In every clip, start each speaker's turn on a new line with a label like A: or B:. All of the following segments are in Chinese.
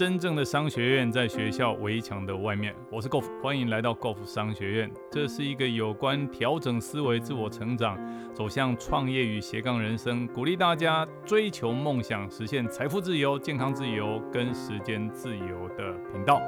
A: 真正的商学院在学校围墙的外面。我是 Golf，欢迎来到 Golf 商学院。这是一个有关调整思维、自我成长、走向创业与斜杠人生，鼓励大家追求梦想、实现财富自由、健康自由跟时间自由的频道。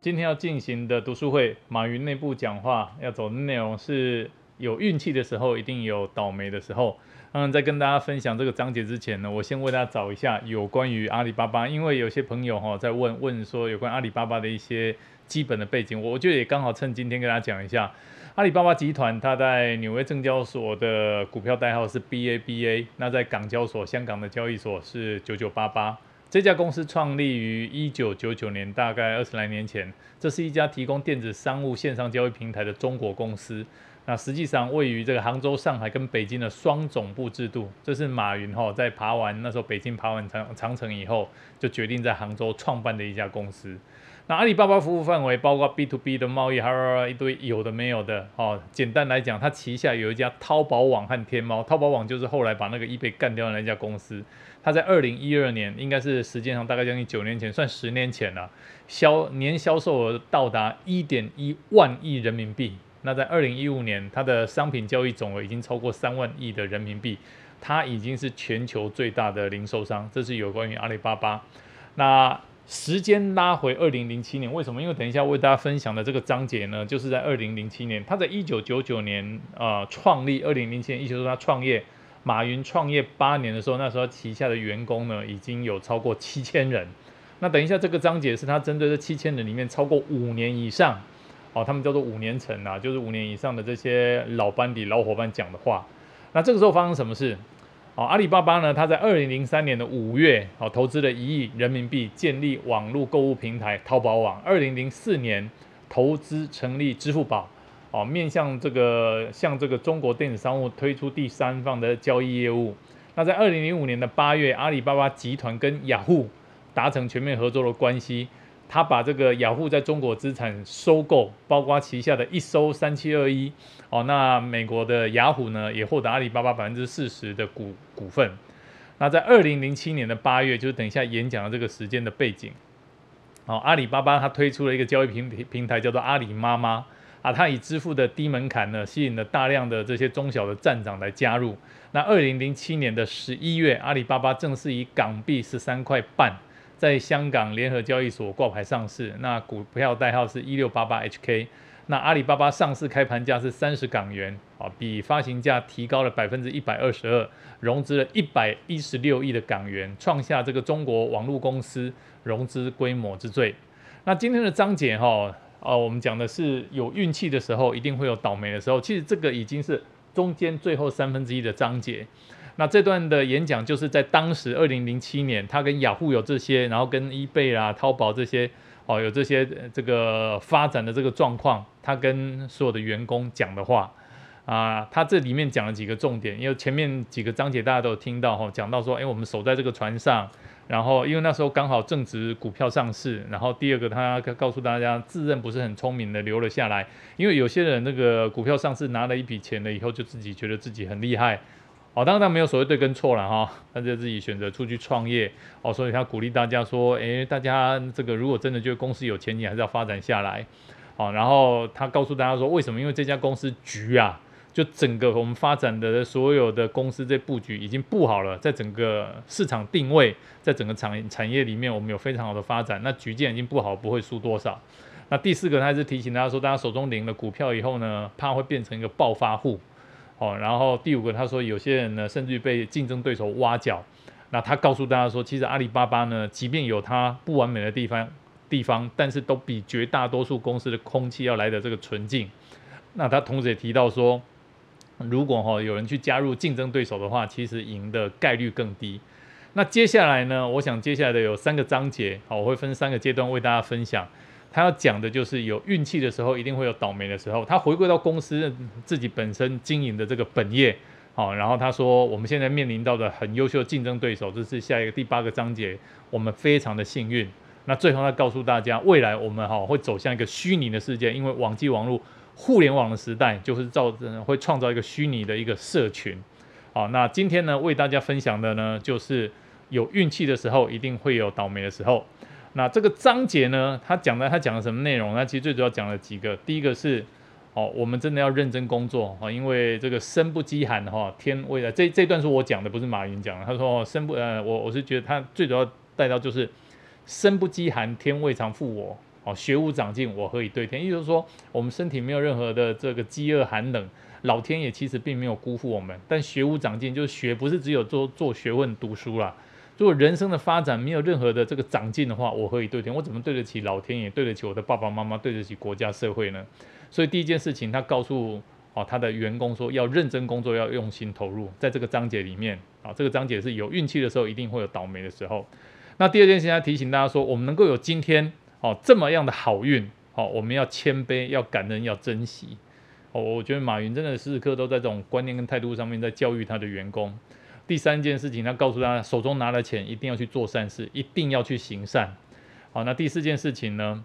A: 今天要进行的读书会，马云内部讲话要走的内容是：有运气的时候，一定有倒霉的时候。嗯，在跟大家分享这个章节之前呢，我先为大家找一下有关于阿里巴巴，因为有些朋友哈在问问说有关阿里巴巴的一些基本的背景，我觉得也刚好趁今天跟大家讲一下，阿里巴巴集团它在纽约证交所的股票代号是 BABA，那在港交所香港的交易所是九九八八，这家公司创立于一九九九年，大概二十来年前，这是一家提供电子商务线上交易平台的中国公司。那实际上位于这个杭州、上海跟北京的双总部制度，这是马云哈在爬完那时候北京爬完长长城以后，就决定在杭州创办的一家公司。那阿里巴巴服务范围包括 B to B 的贸易，还有一堆有的没有的哦。简单来讲，它旗下有一家淘宝网和天猫。淘宝网就是后来把那个易贝干掉的那家公司。它在二零一二年，应该是时间上大概将近九年前，算十年前了，销年销售额到达一点一万亿人民币。那在二零一五年，它的商品交易总额已经超过三万亿的人民币，它已经是全球最大的零售商。这是有关于阿里巴巴。那时间拉回二零零七年，为什么？因为等一下为大家分享的这个章节呢，就是在二零零七年，他在一九九九年呃创立，二零零七年，意思说他创业，马云创业八年的时候，那时候旗下的员工呢已经有超过七千人。那等一下这个章节是他针对这七千人里面超过五年以上。哦，他们叫做五年层啊，就是五年以上的这些老班底、老伙伴讲的话。那这个时候发生什么事？哦，阿里巴巴呢，它在二零零三年的五月，哦，投资了一亿人民币建立网络购物平台淘宝网。二零零四年投资成立支付宝，哦，面向这个向这个中国电子商务推出第三方的交易业务。那在二零零五年的八月，阿里巴巴集团跟雅虎达成全面合作的关系。他把这个雅虎在中国资产收购，包括旗下的一收三七二一哦，那美国的雅虎呢也获得阿里巴巴百分之四十的股股份。那在二零零七年的八月，就是等一下演讲的这个时间的背景，哦，阿里巴巴它推出了一个交易平平台，叫做阿里妈妈啊，它以支付的低门槛呢，吸引了大量的这些中小的站长来加入。那二零零七年的十一月，阿里巴巴正式以港币十三块半。在香港联合交易所挂牌上市，那股票代号是一六八八 HK。那阿里巴巴上市开盘价是三十港元，啊，比发行价提高了百分之一百二十二，融资了一百一十六亿的港元，创下这个中国网络公司融资规模之最。那今天的章节哈，哦，我们讲的是有运气的时候，一定会有倒霉的时候。其实这个已经是中间最后三分之一的章节。那这段的演讲就是在当时二零零七年，他跟雅虎有这些，然后跟 eBay 啦、淘宝这些哦，有这些这个发展的这个状况，他跟所有的员工讲的话啊，他这里面讲了几个重点，因为前面几个章节大家都有听到哈，讲到说，哎，我们守在这个船上，然后因为那时候刚好正值股票上市，然后第二个他告诉大家，自认不是很聪明的留了下来，因为有些人那个股票上市拿了一笔钱了以后，就自己觉得自己很厉害。哦，当然没有所谓对跟错了哈，他就自己选择出去创业哦，所以他鼓励大家说，诶，大家这个如果真的觉得公司有前景，还是要发展下来，哦，然后他告诉大家说，为什么？因为这家公司局啊，就整个我们发展的所有的公司这布局已经布好了，在整个市场定位，在整个产产业里面，我们有非常好的发展，那局建已经布好，不会输多少。那第四个，他是提醒大家说，大家手中领了股票以后呢，怕会变成一个暴发户。哦，然后第五个，他说有些人呢，甚至于被竞争对手挖角。那他告诉大家说，其实阿里巴巴呢，即便有它不完美的地方，地方，但是都比绝大多数公司的空气要来的这个纯净。那他同时也提到说，如果哈有人去加入竞争对手的话，其实赢的概率更低。那接下来呢，我想接下来的有三个章节，好，我会分三个阶段为大家分享。他要讲的就是有运气的时候，一定会有倒霉的时候。他回归到公司自己本身经营的这个本业，好，然后他说我们现在面临到的很优秀的竞争对手，这是下一个第八个章节，我们非常的幸运。那最后他告诉大家，未来我们哈会走向一个虚拟的世界，因为网际网络、互联网的时代，就是造成会创造一个虚拟的一个社群。好，那今天呢为大家分享的呢，就是有运气的时候，一定会有倒霉的时候。那这个章节呢，他讲的他讲了什么内容？那其实最主要讲了几个。第一个是，哦，我们真的要认真工作啊，因为这个身不饥寒哈，天未来。这这段是我讲的，不是马云讲的。他说身不呃，我我是觉得他最主要带到就是身不饥寒，天未尝负我。哦，学无长进，我何以对天？意思是说，我们身体没有任何的这个饥饿寒冷，老天爷其实并没有辜负我们。但学无长进，就是学不是只有做做学问读书啦。如果人生的发展没有任何的这个长进的话，我何以对天？我怎么对得起老天爷？对得起我的爸爸妈妈？对得起国家社会呢？所以第一件事情，他告诉哦他的员工说，要认真工作，要用心投入。在这个章节里面啊，这个章节是有运气的时候，一定会有倒霉的时候。那第二件事情，他提醒大家说，我们能够有今天。哦，这么样的好运，哦，我们要谦卑，要感恩，要珍惜。哦，我觉得马云真的时时刻都在这种观念跟态度上面在教育他的员工。第三件事情，他告诉他手中拿了钱，一定要去做善事，一定要去行善。好，那第四件事情呢，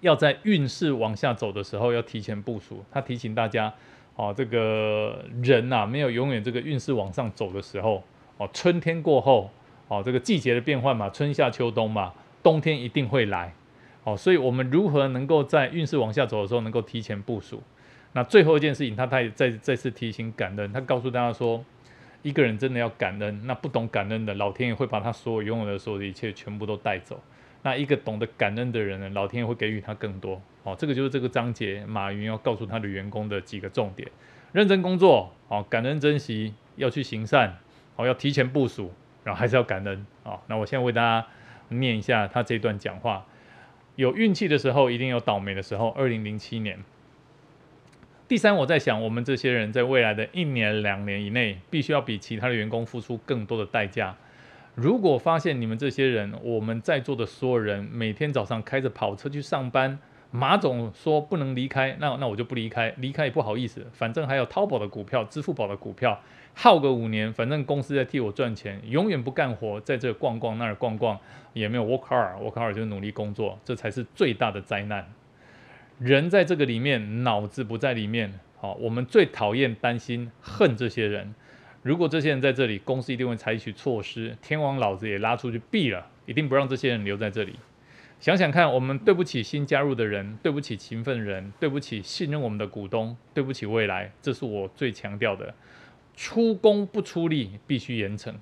A: 要在运势往下走的时候要提前部署。他提醒大家，哦，这个人呐，没有永远这个运势往上走的时候。哦，春天过后，哦，这个季节的变换嘛，春夏秋冬嘛。冬天一定会来，哦，所以我们如何能够在运势往下走的时候能够提前部署？那最后一件事情，他他也再再次提醒感恩，他告诉大家说，一个人真的要感恩，那不懂感恩的，老天爷会把他所有拥有的所有的一切全部都带走。那一个懂得感恩的人呢，老天爷会给予他更多。哦，这个就是这个章节马云要告诉他的员工的几个重点：认真工作，哦，感恩珍惜，要去行善，哦，要提前部署，然后还是要感恩。哦，那我现在为大家。念一下他这段讲话，有运气的时候，一定有倒霉的时候。二零零七年，第三，我在想，我们这些人在未来的一年、两年以内，必须要比其他的员工付出更多的代价。如果发现你们这些人，我们在座的所有人，每天早上开着跑车去上班。马总说不能离开，那那我就不离开，离开也不好意思，反正还有淘宝的股票、支付宝的股票，耗个五年，反正公司在替我赚钱，永远不干活，在这逛逛那儿逛逛，也没有 work hard，work hard 就是努力工作，这才是最大的灾难。人在这个里面，脑子不在里面，好，我们最讨厌、担心、恨这些人。如果这些人在这里，公司一定会采取措施，天王老子也拉出去毙了，一定不让这些人留在这里。想想看，我们对不起新加入的人，对不起勤奋人，对不起信任我们的股东，对不起未来，这是我最强调的。出工不出力，必须严惩。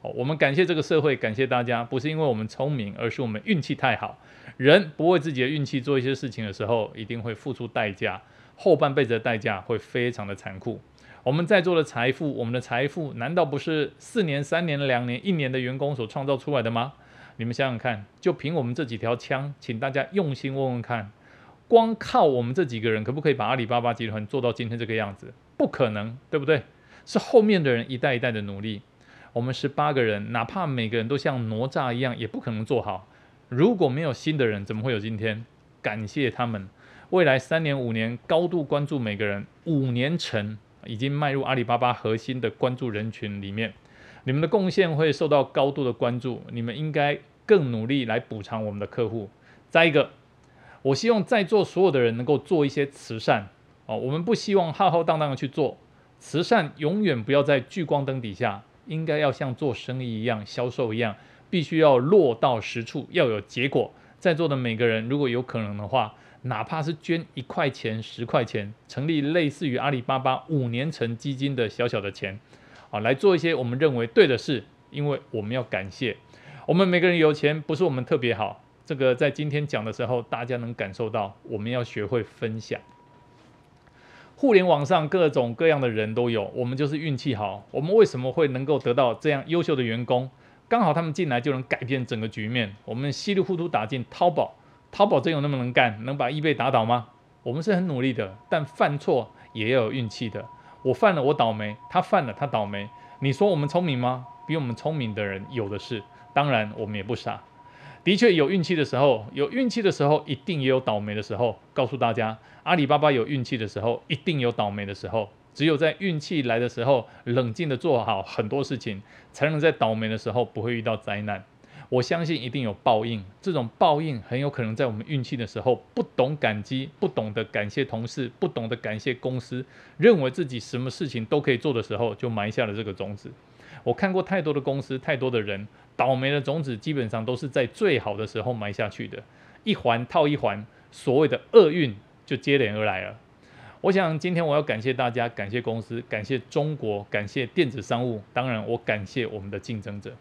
A: 好，我们感谢这个社会，感谢大家，不是因为我们聪明，而是我们运气太好。人不为自己的运气做一些事情的时候，一定会付出代价，后半辈子的代价会非常的残酷。我们在座的财富，我们的财富，难道不是四年、三年、两年、一年的员工所创造出来的吗？你们想想看，就凭我们这几条枪，请大家用心问问看，光靠我们这几个人，可不可以把阿里巴巴集团做到今天这个样子？不可能，对不对？是后面的人一代一代的努力。我们十八个人，哪怕每个人都像哪吒一样，也不可能做好。如果没有新的人，怎么会有今天？感谢他们，未来三年、五年，高度关注每个人，五年成已经迈入阿里巴巴核心的关注人群里面。你们的贡献会受到高度的关注，你们应该更努力来补偿我们的客户。再一个，我希望在座所有的人能够做一些慈善哦。我们不希望浩浩荡荡的去做慈善，永远不要在聚光灯底下，应该要像做生意一样、销售一样，必须要落到实处，要有结果。在座的每个人，如果有可能的话，哪怕是捐一块钱、十块钱，成立类似于阿里巴巴五年成基金的小小的钱。啊，来做一些我们认为对的事，因为我们要感谢我们每个人有钱，不是我们特别好。这个在今天讲的时候，大家能感受到，我们要学会分享。互联网上各种各样的人都有，我们就是运气好。我们为什么会能够得到这样优秀的员工？刚好他们进来就能改变整个局面。我们稀里糊涂打进淘宝，淘宝真有那么能干，能把易贝打倒吗？我们是很努力的，但犯错也要有运气的。我犯了，我倒霉；他犯了，他倒霉。你说我们聪明吗？比我们聪明的人有的是。当然，我们也不傻。的确有运气的时候，有运气的时候，一定也有倒霉的时候。告诉大家，阿里巴巴有运气的时候，一定有倒霉的时候。只有在运气来的时候，冷静的做好很多事情，才能在倒霉的时候不会遇到灾难。我相信一定有报应，这种报应很有可能在我们运气的时候不懂感激，不懂得感谢同事，不懂得感谢公司，认为自己什么事情都可以做的时候，就埋下了这个种子。我看过太多的公司，太多的人，倒霉的种子基本上都是在最好的时候埋下去的，一环套一环，所谓的厄运就接连而来了。我想今天我要感谢大家，感谢公司，感谢中国，感谢电子商务，当然我感谢我们的竞争者。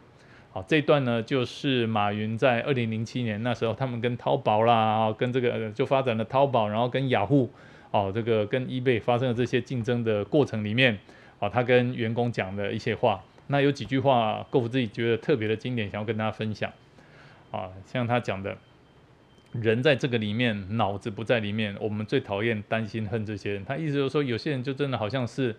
A: 好，这一段呢就是马云在二零零七年那时候，他们跟淘宝啦，跟这个就发展了淘宝，然后跟雅虎，哦，这个跟 eBay 发生了这些竞争的过程里面，哦，他跟员工讲的一些话，那有几句话，够我自己觉得特别的经典，想要跟大家分享。啊，像他讲的。人在这个里面，脑子不在里面。我们最讨厌、担心、恨这些人。他意思就是说，有些人就真的好像是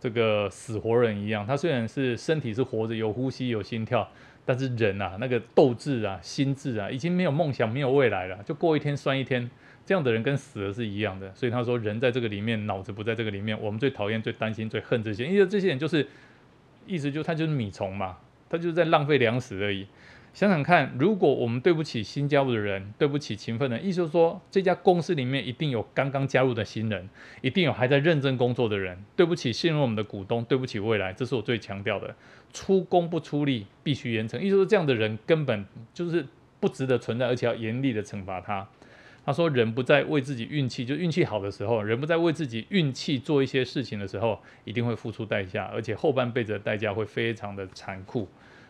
A: 这个死活人一样。他虽然是身体是活着，有呼吸、有心跳，但是人啊，那个斗志啊、心智啊，已经没有梦想、没有未来了，就过一天算一天。这样的人跟死了是一样的。所以他说，人在这个里面，脑子不在这个里面。我们最讨厌、最担心、最恨这些，因为这些人就是意思就他就是米虫嘛，他就是在浪费粮食而已。想想看，如果我们对不起新加入的人，对不起勤奋的人，意思是说，这家公司里面一定有刚刚加入的新人，一定有还在认真工作的人。对不起信任我们的股东，对不起未来，这是我最强调的。出工不出力，必须严惩。意思说，这样的人根本就是不值得存在，而且要严厉的惩罚他。他说，人不在为自己运气，就运气好的时候，人不在为自己运气做一些事情的时候，一定会付出代价，而且后半辈子的代价会非常的残酷。